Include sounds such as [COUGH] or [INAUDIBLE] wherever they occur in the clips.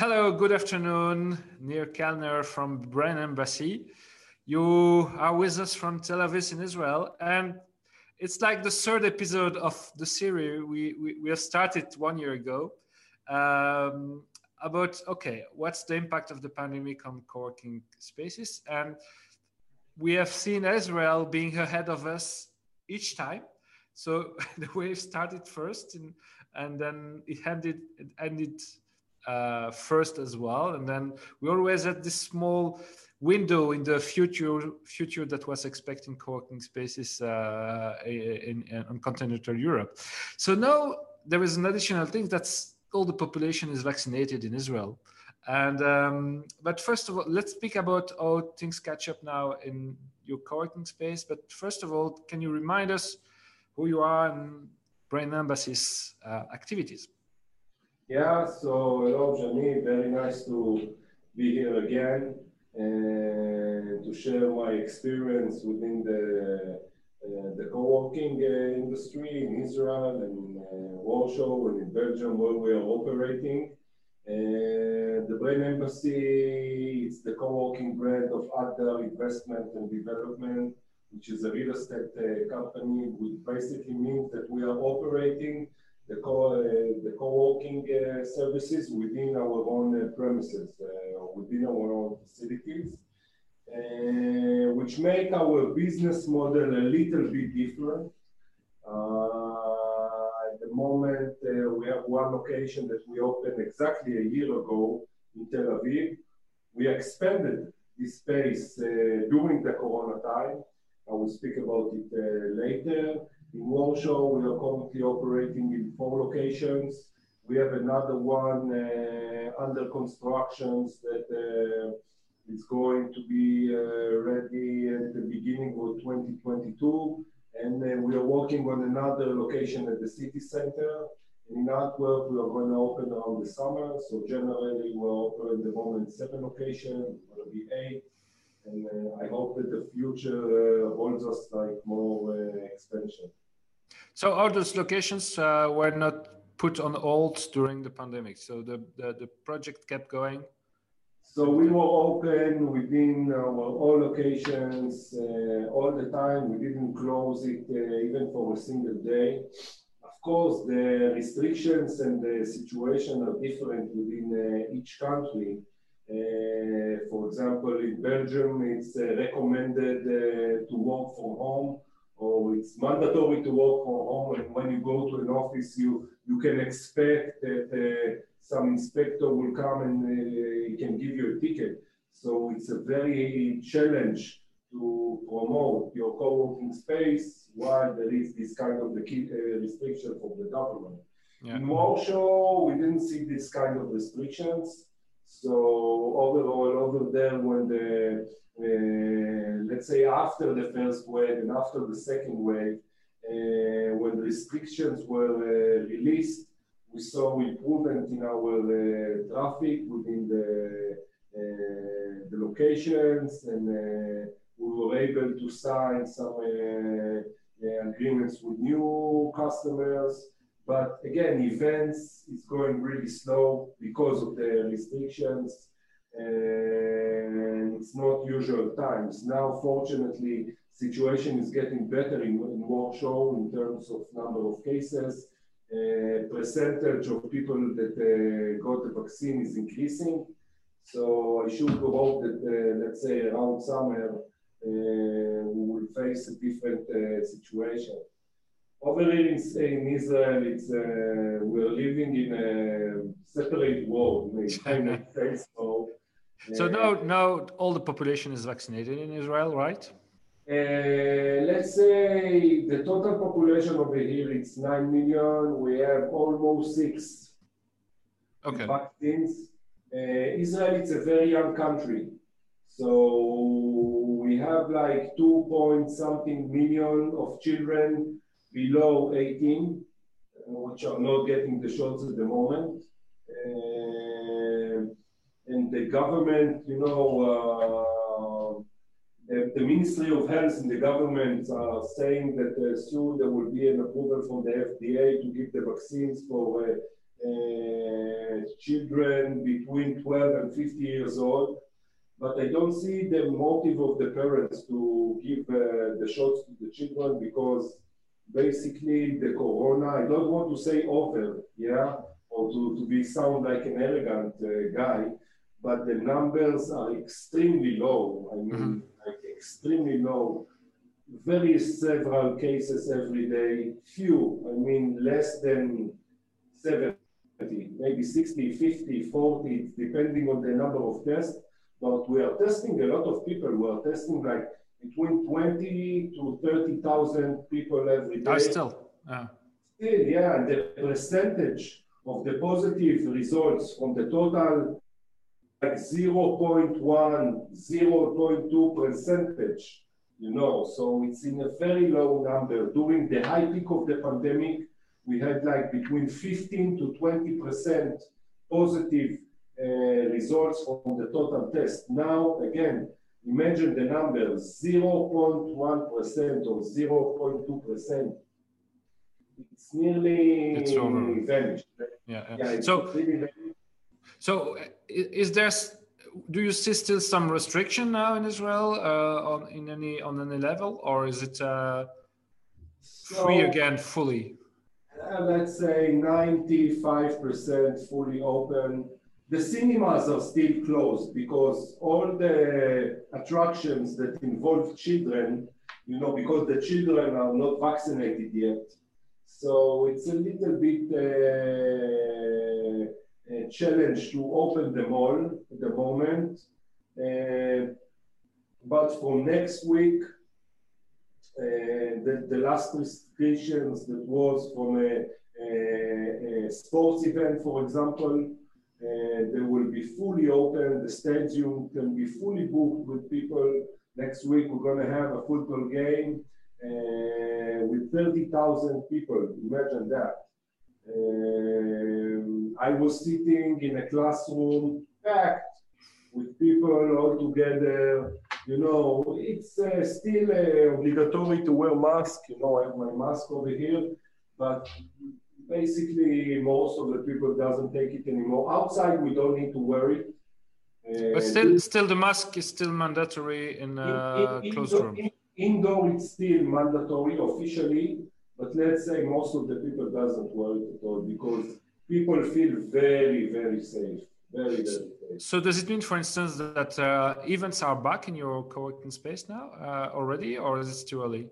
Hello, good afternoon. Nir Kellner from Brain Embassy. You are with us from Tel Aviv in Israel, and it's like the third episode of the series we, we, we have started one year ago um, about okay, what's the impact of the pandemic on co-working spaces? And we have seen Israel being ahead of us each time. So [LAUGHS] the wave started first, and, and then it ended it ended uh, first as well. And then we always had this small window in the future future that was expecting co-working spaces uh, in, in, on continental Europe. So now there is an additional thing that's all the population is vaccinated in Israel. And um, but first of all, let's speak about how things catch up now in your co-working space. But first of all, can you remind us who you are and Brain Embassy's uh, activities? Yeah, so hello, Jani. Very nice to be here again and to share my experience within the uh, the co-working uh, industry in Israel and in uh, Warsaw and in Belgium where we are operating. the Brain Embassy is the co-working brand of Adgar Investment and Development, which is a real estate company, which basically means that we are operating the, co- uh, the co-working uh, services within our own uh, premises, within our own facilities, which make our business model a little bit different. at the moment, we have one location that we opened exactly a year ago in Tel Aviv. We expanded this space during the Corona time. I will speak about it later. In Warsaw, we are currently operating in four locations. We have another one uh, under construction that uh, is going to be uh, ready at the beginning of 2022. And we are working on another location at the city center. In Antwerp, we are going to open around the summer. So generally, we're open at the moment seven locations, will be eight. And I hope that the future holds us like more expansion. So all those locations uh, were not put on hold during the pandemic. So the, the, the, project kept going. So we were open within our all locations uh, all the time. We didn't close it uh, even for a single day. Of course, the restrictions and the situation are different within uh, each country. Uh, for example, in Belgium, it's uh, recommended to work from home or it's mandatory to work from home. And when you go to an office, you you can expect that uh, some inspector will come and uh, he can give you a ticket. So it's a very challenge to promote your co-working space while there is this kind of the key, uh, restriction from the government. Yeah. In Warsaw, we didn't see this kind of restrictions. So overall, over there, when the uh, let's say after the first wave and after the second wave, uh, when restrictions were uh, released, we saw improvement in our traffic within the, the locations and we were able to sign some agreements with new customers. But again, events is going really slow because of the restrictions and it's not usual times. Now, fortunately, situation is getting better in, in Warsaw in terms of number of cases. Uh, percentage of people that uh, got the vaccine is increasing. So I should hope that, uh, let's say, around summer, uh, we will face a different uh, situation. Over here in, in Israel, it's uh, we're living in a separate world. China, [LAUGHS] so so now, now all the population is vaccinated in Israel, right? Uh, let's say the total population over here it's nine million. We have almost six okay. vaccines. Uh, Israel it's a very young country, so we have like two point something million of children below 18, uh, which are not getting the shots at the moment. Uh, and the government, you know, uh, the, the, Ministry of Health and the government are saying that uh, soon there will be an approval from the FDA to give the vaccines for uh children between 12 and 50 years old. But I don't see the motive of the parents to give uh, the shots to the children because basically the corona, I don't want to say over, yeah, or to, to be sound like an arrogant uh, guy, but the numbers are extremely low. I mean, mm-hmm. like extremely low. Very several cases every day, few, I mean, less than 70, maybe 60, 50, 40, depending on the number of tests. But we are testing a lot of people. We are testing like between 20 to 30,000 people every day. Oh, still, yeah. Still, yeah. And the percentage of the positive results from the total like 0.1, 0.2 percentage, you know, so it's in a very low number. During the high peak of the pandemic, we had like between 15 to 20% positive uh, results from the total test. Now, again, imagine the numbers 0.1% or 0.2%. It's nearly it's vanished. Yeah. yeah. so, so is there? Do you see still some restriction now in Israel uh, on in any on any level, or is it uh, free so, again fully? Uh, let's say ninety-five percent fully open. The cinemas are still closed because all the attractions that involve children, you know, because the children are not vaccinated yet, so it's a little bit. Uh, challenge to open the mall at the moment. Uh, but from next week, uh, the, the last restrictions that was from a, a, a sports event, for example, they will be fully open. The stadium can be fully booked with people. Next week, we're going to have a football game uh, with 30,000 people. Imagine that. Um, I was sitting in a classroom packed with people all together. You know, it's uh, still uh, obligatory to wear mask. You know, I have my mask over here, but basically most of the people doesn't take it anymore. Outside, we don't need to worry. Uh, but still, still, the mask is still mandatory in a in, in, closed room. In, indoor, it's still mandatory officially, but let's say most of the people doesn't work at all because people feel very, very safe. Very, very safe. So does it mean, for instance, that uh, events are back in your co-working space now uh, already, or is it too early?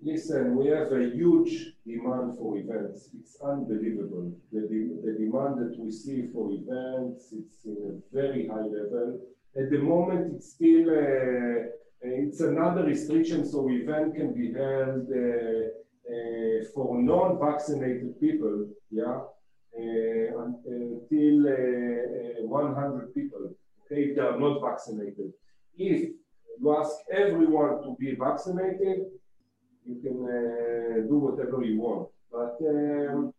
Listen, we have a huge demand for events. It's unbelievable. The, the demand that we see for events, it's in a very high level. At the moment, it's still, uh, it's another restriction, so event can be held uh, uh, for non-vaccinated people, yeah, uh, until uh, 100 people, okay, if they are not vaccinated. If you ask everyone to be vaccinated, you can do whatever you want. But um,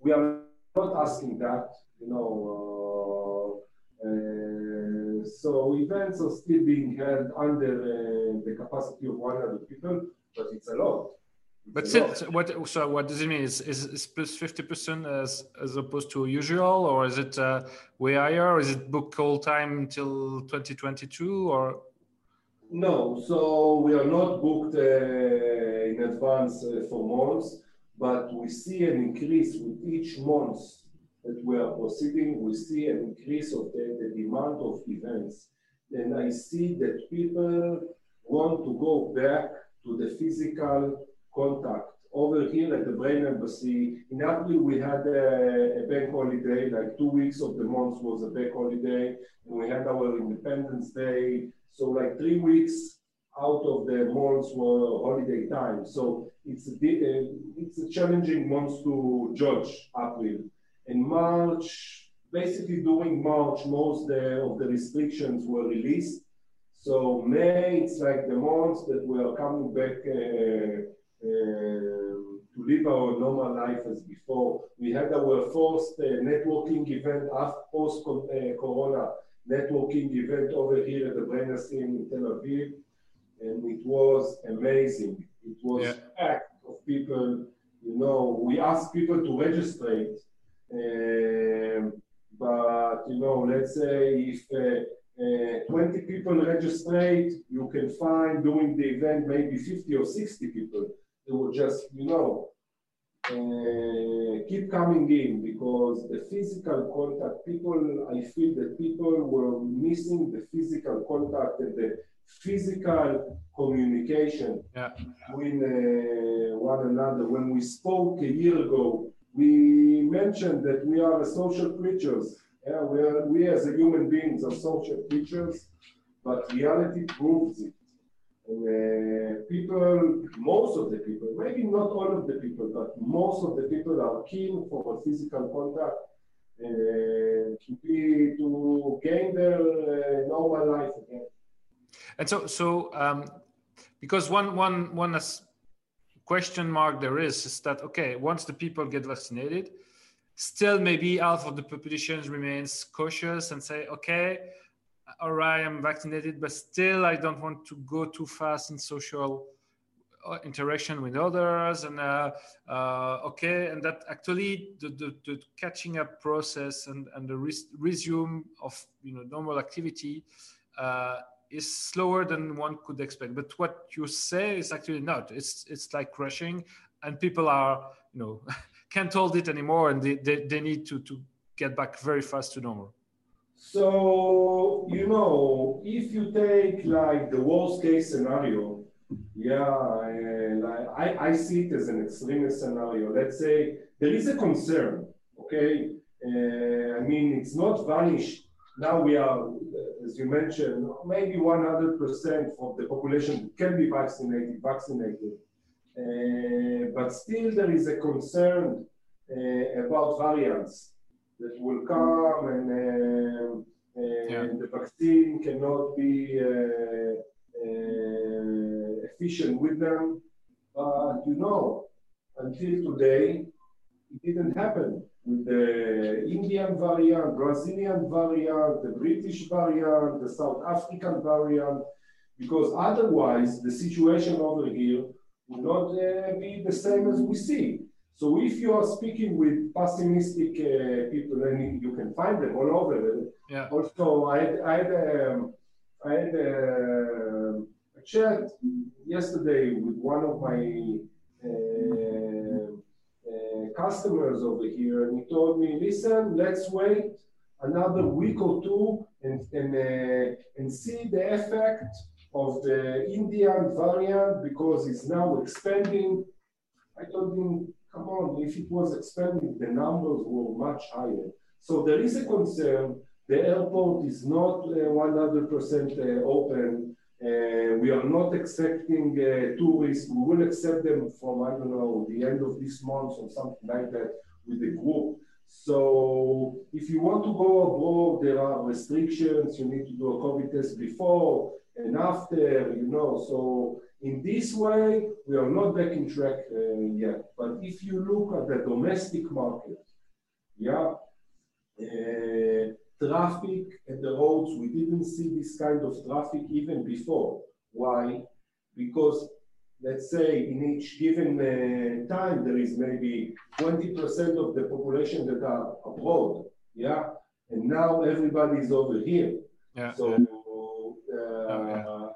we are not asking that, you know. Uh, so events are still being held under uh, the capacity of 100 people, but it's a lot. But still, what so what does it mean? Is is, plus fifty percent as as opposed to usual, or is it uh, way higher? Or is it book all time until twenty twenty two, or? No, so we are not booked uh, in advance uh, for months, but we see an increase with each month that we are proceeding. We see an increase of the, demand of events, and I see that people want to go back to the physical contact. Over here at the Brain Embassy, in April we had a, a bank holiday, like two weeks of the month was a bank holiday, and we had our Independence Day. So like three weeks out of the months were holiday time. So it's a, it's a challenging month to judge April. In March, basically during March, most of the restrictions were released. So May, it's like the months that we are coming back uh, um, to live our normal life as before. We had our first uh, networking event after post-corona uh, networking event over here at the Brenner in Tel Aviv, and it was amazing. It was yeah. packed of people. You know, we asked people to register. Um, but you know, let's say if uh, 20 people registrate, you can find during the event maybe 50 or 60 people. They will just, you know, uh, keep coming in because the physical contact, people, I feel that people were missing the physical contact and the physical communication yeah. between uh, one another. When we spoke a year ago, we mentioned that we are social creatures. Yeah, we, are, we as a human beings are social creatures, but reality proves it. Uh, people, most of the people, maybe not all of the people, but most of the people are keen for physical contact uh, to be to gain their uh, normal life again. And so, so um, because one one one question mark there is is that okay, once the people get vaccinated, still maybe half of the population remains cautious and say, okay, all right, I'm vaccinated, but still I don't want to go too fast in social uh, interaction with others. And uh, uh, okay and that actually the, the, the, catching up process and, and the res- resume of you know normal activity uh, is slower than one could expect. But what you say is actually not. It's it's like crushing and people are you know [LAUGHS] can't hold it anymore and they, they, they need to to get back very fast to normal so, you know, if you take like the worst case scenario, yeah, and I, I see it as an extreme scenario. Let's say there is a concern, okay? Uh, I mean, it's not vanished. Now we are, as you mentioned, maybe 100% of the population can be vaccinated, vaccinated. Uh, but still there is a concern uh, about variants that will come and, uh, yeah. the vaccine cannot be uh, uh, efficient with them. But you know, until today, it didn't happen with the Indian variant, Brazilian variant, the British variant, the South African variant, because otherwise the situation over here would not uh, be the same as we see. So if you are speaking with pessimistic uh, people, and you can find them all over. Yeah. Also, I had, I had, um, I had uh, a chat yesterday with one of my uh, uh, customers over here, and he told me, "Listen, let's wait another week or two and and uh, and see the effect of the Indian variant because it's now expanding." I told him, come on, if it was expanding, the numbers were much higher. So there is a concern. The airport is not 100% uh, uh, open. Uh, we are not accepting uh, tourists. We will accept them from, I don't know, the end of this month or something like that with the group. So if you want to go abroad, there are restrictions. You need to do a COVID test before and after, you know. So in this way, we are not back in track uh, yet. But if you look at the domestic market, yeah, uh, traffic at the roads, we didn't see this kind of traffic even before. Why? Because let's say in each given uh, time there is maybe 20% of the population that are abroad, yeah, and now everybody is over here. Yeah. So uh, oh, yeah.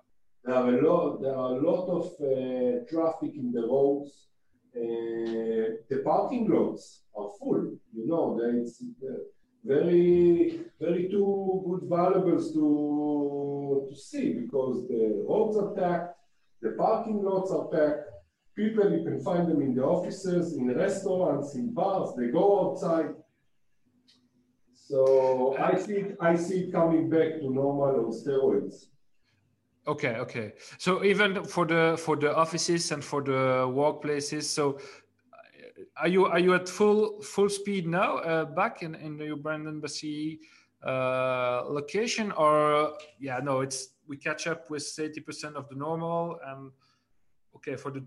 There are lot, there are a lot of uh, traffic in the roads. Uh, the parking lots are full. You know, it's uh, very, very two good valuables to to see because the roads are packed, the parking lots are packed. People, you can find them in the offices, in restaurants, in bars. They go outside. So I think I see it coming back to normal on steroids. Okay, okay. So even for the for the offices and for the workplaces, so uh, are you are you at full full speed now uh, back in in your Brain Embassy uh, location? Or yeah no it's we catch up with 80% of the normal and okay for the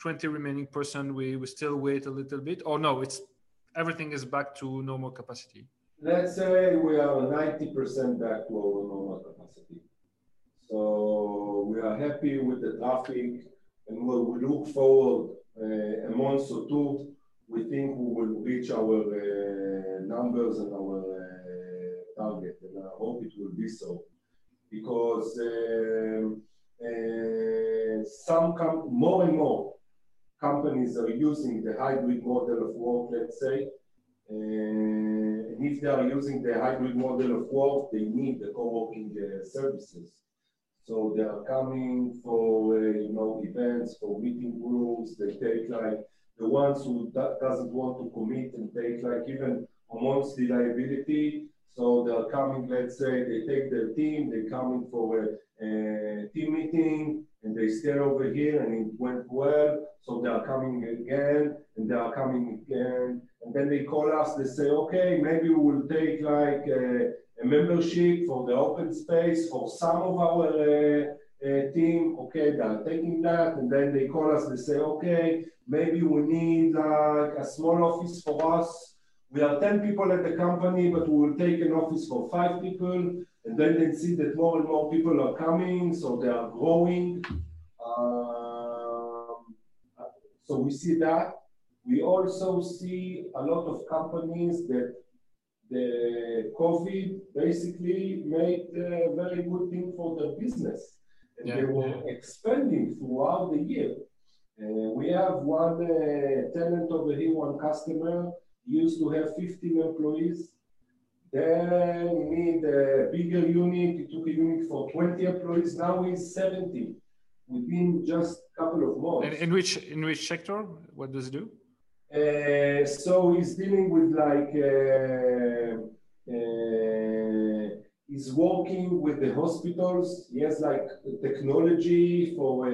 20 remaining percent we we still wait a little bit? Or no it's everything is back to normal capacity? Let's say we are 90% back to our normal capacity so we are happy with the traffic and we look forward uh, a month or two. We think we will reach our uh, numbers and our uh, target. and I hope it will be so, because um, some more and more companies are using the hybrid model of work, let's say, and if they are using the hybrid model of work, they need the co-working services. So they are coming for uh, you know events, for meeting rooms. They take like the ones who do- doesn't want to commit and take like even a monthly liability. So they are coming. Let's say they take their team. They coming for a, a team meeting and they stay over here and it went well. So they are coming again and they are coming again. And then they call us. They say, okay, maybe we will take like. Uh, a membership for the open space for some of our uh, uh, team. Okay, they are taking that, and then they call us. They say, okay, maybe we need a small office for us. We are 10 people at the company, but we will take an office for five people. And then they see that more and more people are coming, so they are growing. Um, so we see that. We also see a lot of companies that the COVID basically made a very good thing for the business. And Yeah, they were expanding throughout the year. Uh, we have one uh, tenant over here, one customer, used to have 15 employees. Then he need a bigger unit. He took a unit for 20 employees. Now he's 70 within just a couple of months. And in which in which sector? What does it do? Uh, so he's dealing with like uh, uh, he's working with the hospitals. He has like technology for uh,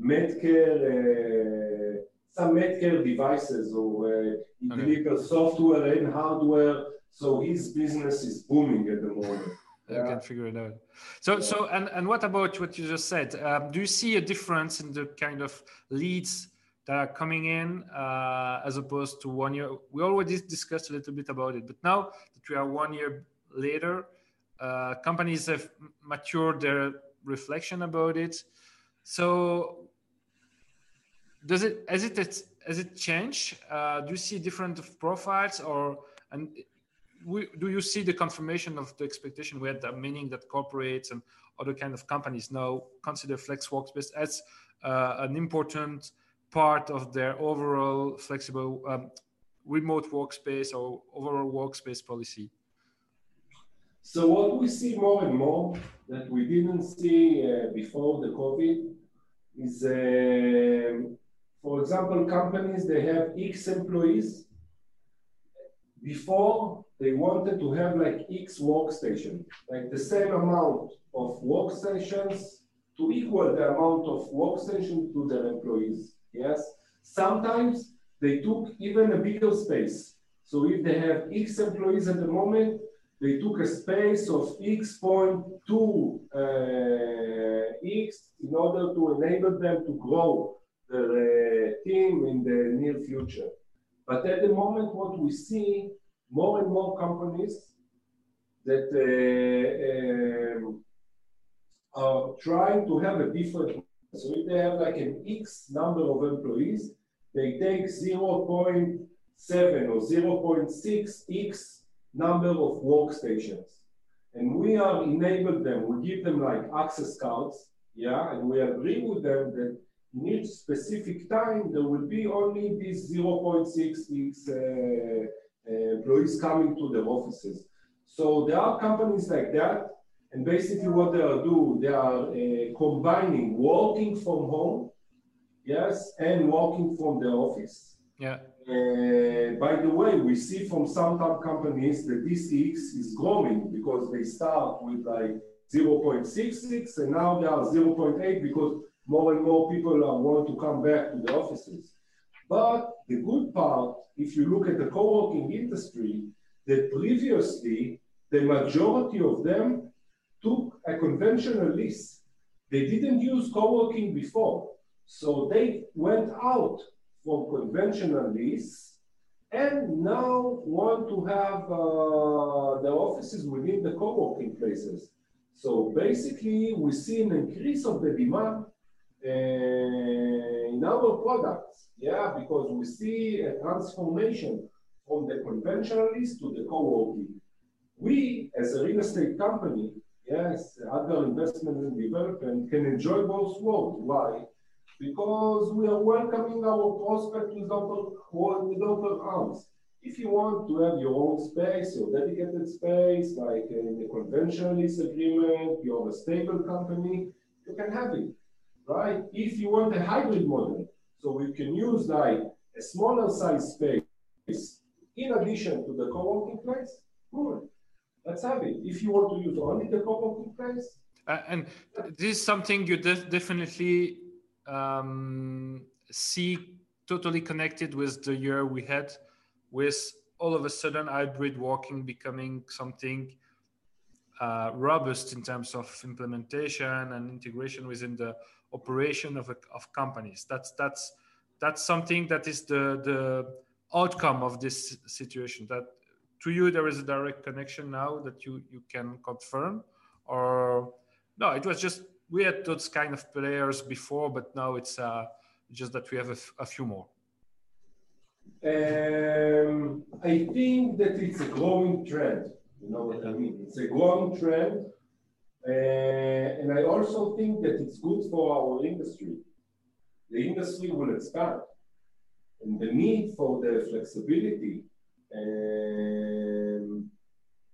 Medcare, uh, some Medcare devices, or uh, he Okay. delivers software and hardware. So his business is booming at the moment. I Yeah. can figure it out. So, so, and and what about what you just said? Um, do you see a difference in the kind of leads that are coming in uh, as opposed to one year? We already discussed a little bit about it, but now that we are one year later, uh, companies have matured their reflection about it. So, does it has it has it changed? Uh, do you see different profiles, or and we, do you see the confirmation of the expectation we had, meaning that corporates and other kind of companies now consider flex workspace as uh, an important part of their overall flexible um, remote workspace or overall workspace policy? So what we see more and more that we didn't see uh, before the COVID is, um for example, companies they have X employees. Before they wanted to have like X workstation, like the same amount of workstations to equal the amount of workstation to their employees. Yes. Sometimes they took even a bigger space. So if they have X employees at the moment, they took a space of x point two uh, x in order to enable them to grow their uh, team in the near future. But at the moment, what we see more and more companies that uh, um, are trying to have a different. So if they have like an X number of employees, they take 0.7 or 0.6x number of workstations. And we are enable them, we give them like access cards, yeah, and we agree with them that in each specific time there will be only these 0.6x uh, uh, employees coming to their offices. So there are companies like that, and basically what they are doing, they are uh, combining working from home, yes, and working from the office. Yeah. Uh, by the way, we see from some top companies that this X is growing because they start with like 0.66 and now they are 0.8 because more and more people are want to come back to the offices. But the good part, if you look at the co-working industry, that previously the majority of them took a conventional lease. They didn't use co-working before. So they went out from conventional lease and now want to have uh, the offices within the co-working places. So basically, we see an increase of the demand uh, in our products, yeah, because we see a transformation from the conventional lease to the co-working. We, as a real estate company, yes, Adgar investment and development can enjoy both worlds. Why? Because we are welcoming our prospect with open, with open arms. If you want to have your own space, your dedicated space, like in the conventional lease agreement, you have a stable company, you can have it, right? If you want a hybrid model, so we can use like a smaller size space in addition to the co-working place, good. Let's have it. If you want to use only the co-working place. Uh, and this is something you def- definitely um, see totally connected with the year we had with all of a sudden hybrid walking becoming something uh, robust in terms of implementation and integration within the operation of, a, of companies. That's that's that's something that is the the outcome of this situation. That to you there is a direct connection now that you you can confirm, or no? It was just we had those kind of players before, but now it's uh, just that we have a, a few more. Um, I think that it's a growing trend. You know what I mean? It's a growing trend. Uh, and I also think that it's good for our industry. The industry will expand. And the need for the flexibility um,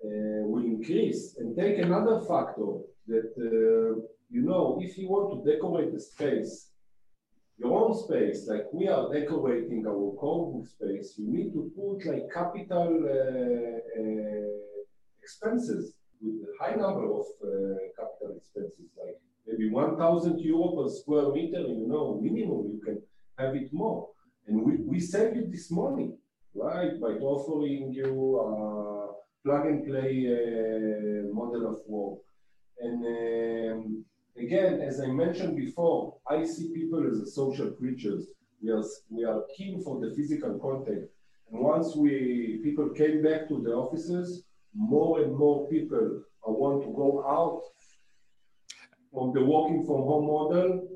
uh, will increase. And take another factor that, uh, you know, if you want to decorate the space, your own space, like we are decorating our co space, you need to put like capital uh, uh, expenses with a high number of uh, capital expenses, like maybe 1,000 euro per square meter, you know, minimum, you can have it more. And we, we save you this money, right, by offering you a plug and play uh, model of work. And um, Again, as I mentioned before, I see people as social creatures. We are, we are keen for the physical contact. And once we people came back to the offices, more and more people want to go out from the working from home model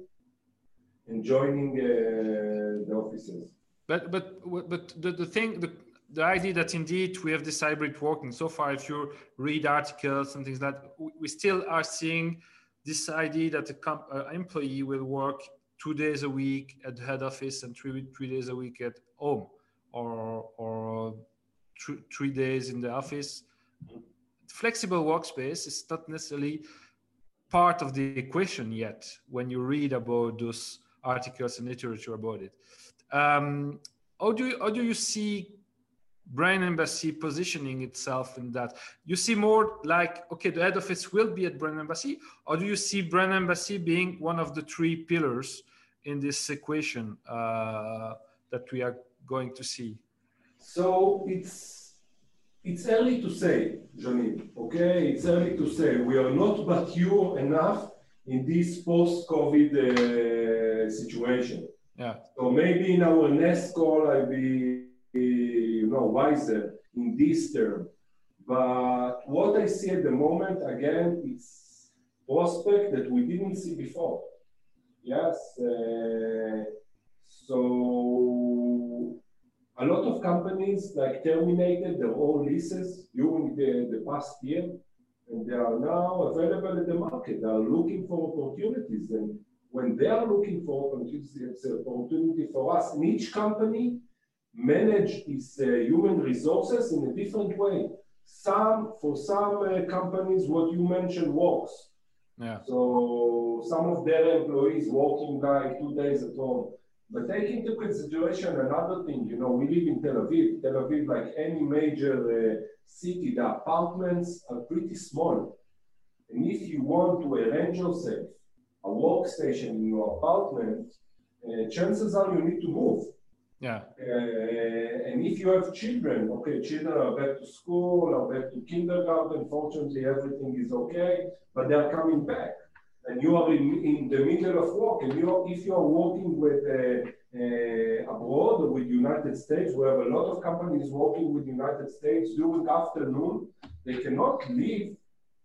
and joining uh, the offices. But but but the, the thing the the idea that indeed we have this hybrid working so far if you read articles and things like that we still are seeing this idea that the comp- uh, employee will work two days a week at the head office and three, three days a week at home or, or th- three days in the office. Flexible workspace is not necessarily part of the equation yet when you read about those articles and literature about it. Um, how, do you, how do you see Brain Embassy positioning itself in that? You see more like, okay, the head office will be at Brain Embassy, or do you see Brain Embassy being one of the three pillars in this equation uh, that we are going to see? So it's it's early to say, Johnny. Okay, it's early to say. We are not mature enough in this post-COVID uh, situation. Yeah. So maybe in our next call, I'll be you know, wiser in this term. But what I see at the moment, again, it's prospect that we didn't see before. Yes. Uh, so a lot of companies like terminated their own leases during the, the past year, and they are now available in the market. They are looking for opportunities, and when they are looking for opportunities, it's an opportunity for us. In each company, manage its uh, human resources in a different way. Some, for some uh, companies, what you mentioned works. Yeah. So some of their employees working like two days at home. But take into consideration another thing, you know, we live in Tel Aviv. Tel Aviv, like any major uh, city, the apartments are pretty small. And if you want to arrange yourself a workstation in your apartment, uh, chances are you need to move. Yeah. Uh, and if you have children, okay, children are back to school, are back to kindergarten. Fortunately, everything is okay, but they are coming back. And you are in, in the middle of work, and you if you are working with uh, uh, abroad or with United States, we have a lot of companies working with United States during the afternoon. They cannot leave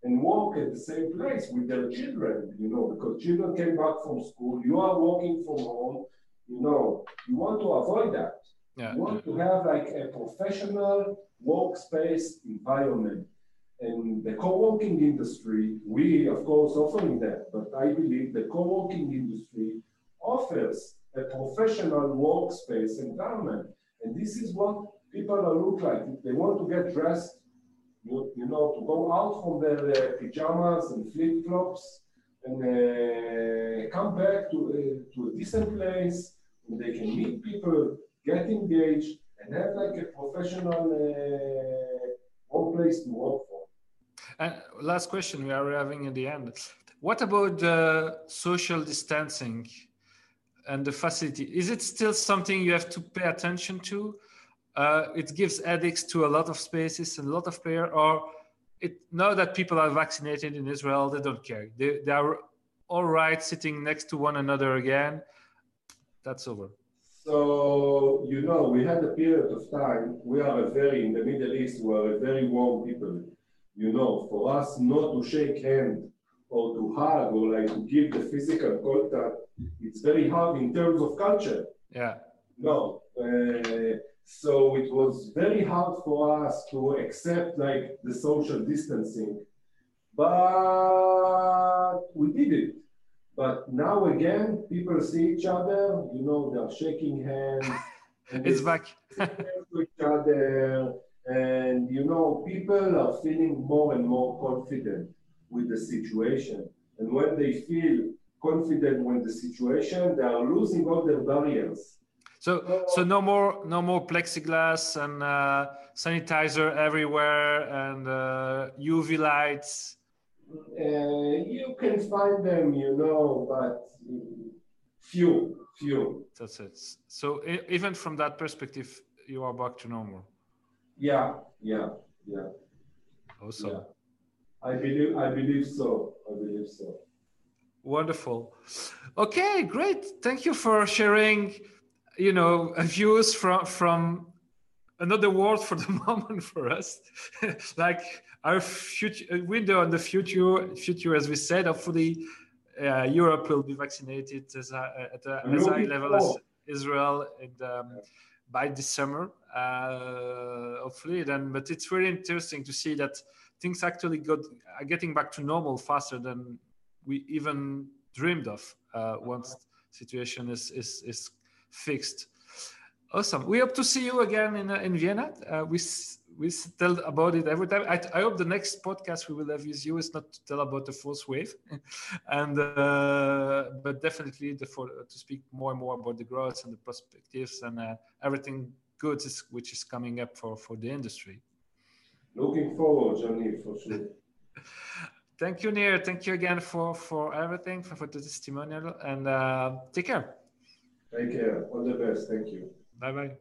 and work at the same place with their children, you know, because children came back from school. You are working from home you know, you want to avoid that. Yeah. You want to have like a professional workspace environment. And the co-working industry, we of course offering that, but I believe the co-working industry offers a professional workspace environment. And this is what people look like. If they want to get dressed, you, you know, to go out from their uh, pajamas and flip-flops and uh, come back to, uh, to a decent place where they can meet people, get engaged, and have like a professional uh, workplace to work for. And last question we are having at the end. What about the social distancing and the facility? Is it still something you have to pay attention to? Uh, it gives addicts to a lot of spaces and a lot of prayer, or it now that people are vaccinated in Israel, they don't care. They, they are all right sitting next to one another again. That's over. So, you know, we had a period of time, we are a very, in the Middle East, we are a very warm people. You know, for us not to shake hand or to hug or like to give the physical contact, it's very hard in terms of culture. Yeah. No. Uh, so it was very hard for us to accept like the social distancing. But we did it. But now again, people see each other, you know, they're shaking hands. [LAUGHS] it's back. to each other. And, you know, people are feeling more and more confident with the situation. And when they feel confident with the situation, they are losing all their barriers. So, so no more, no more plexiglass and uh, sanitizer everywhere and uh, UV lights. Uh, you can find them, you know, but few, few. That's it. So even from that perspective, you are back to normal. Yeah, yeah, yeah. Awesome. Yeah. I believe, I believe so. I believe so. Wonderful. Okay, great. Thank you for sharing. You know, views from from another world for the [LAUGHS] moment for us. [LAUGHS] like our future window on the future, future as we said, hopefully uh, Europe will be vaccinated as a, at a, as high level as Israel and, um, by this summer, uh, hopefully. Then, but it's very interesting to see that things actually got are getting back to normal faster than we even dreamed of uh, once situation is is is fixed. Awesome. We hope to see you again in uh, in Vienna. Uh, we we tell about it every time. I, I, hope the next podcast we will have with you is not to tell about the fourth wave, [LAUGHS] and uh, but definitely the for to speak more and more about the growth and the perspectives and uh, everything good is, which is coming up for for the industry. Looking forward, Johnny, for sure. Thank you, Nir. Thank you again for for everything for, for the testimonial, and uh, take care. Take care. All the best. Thank you. Bye bye.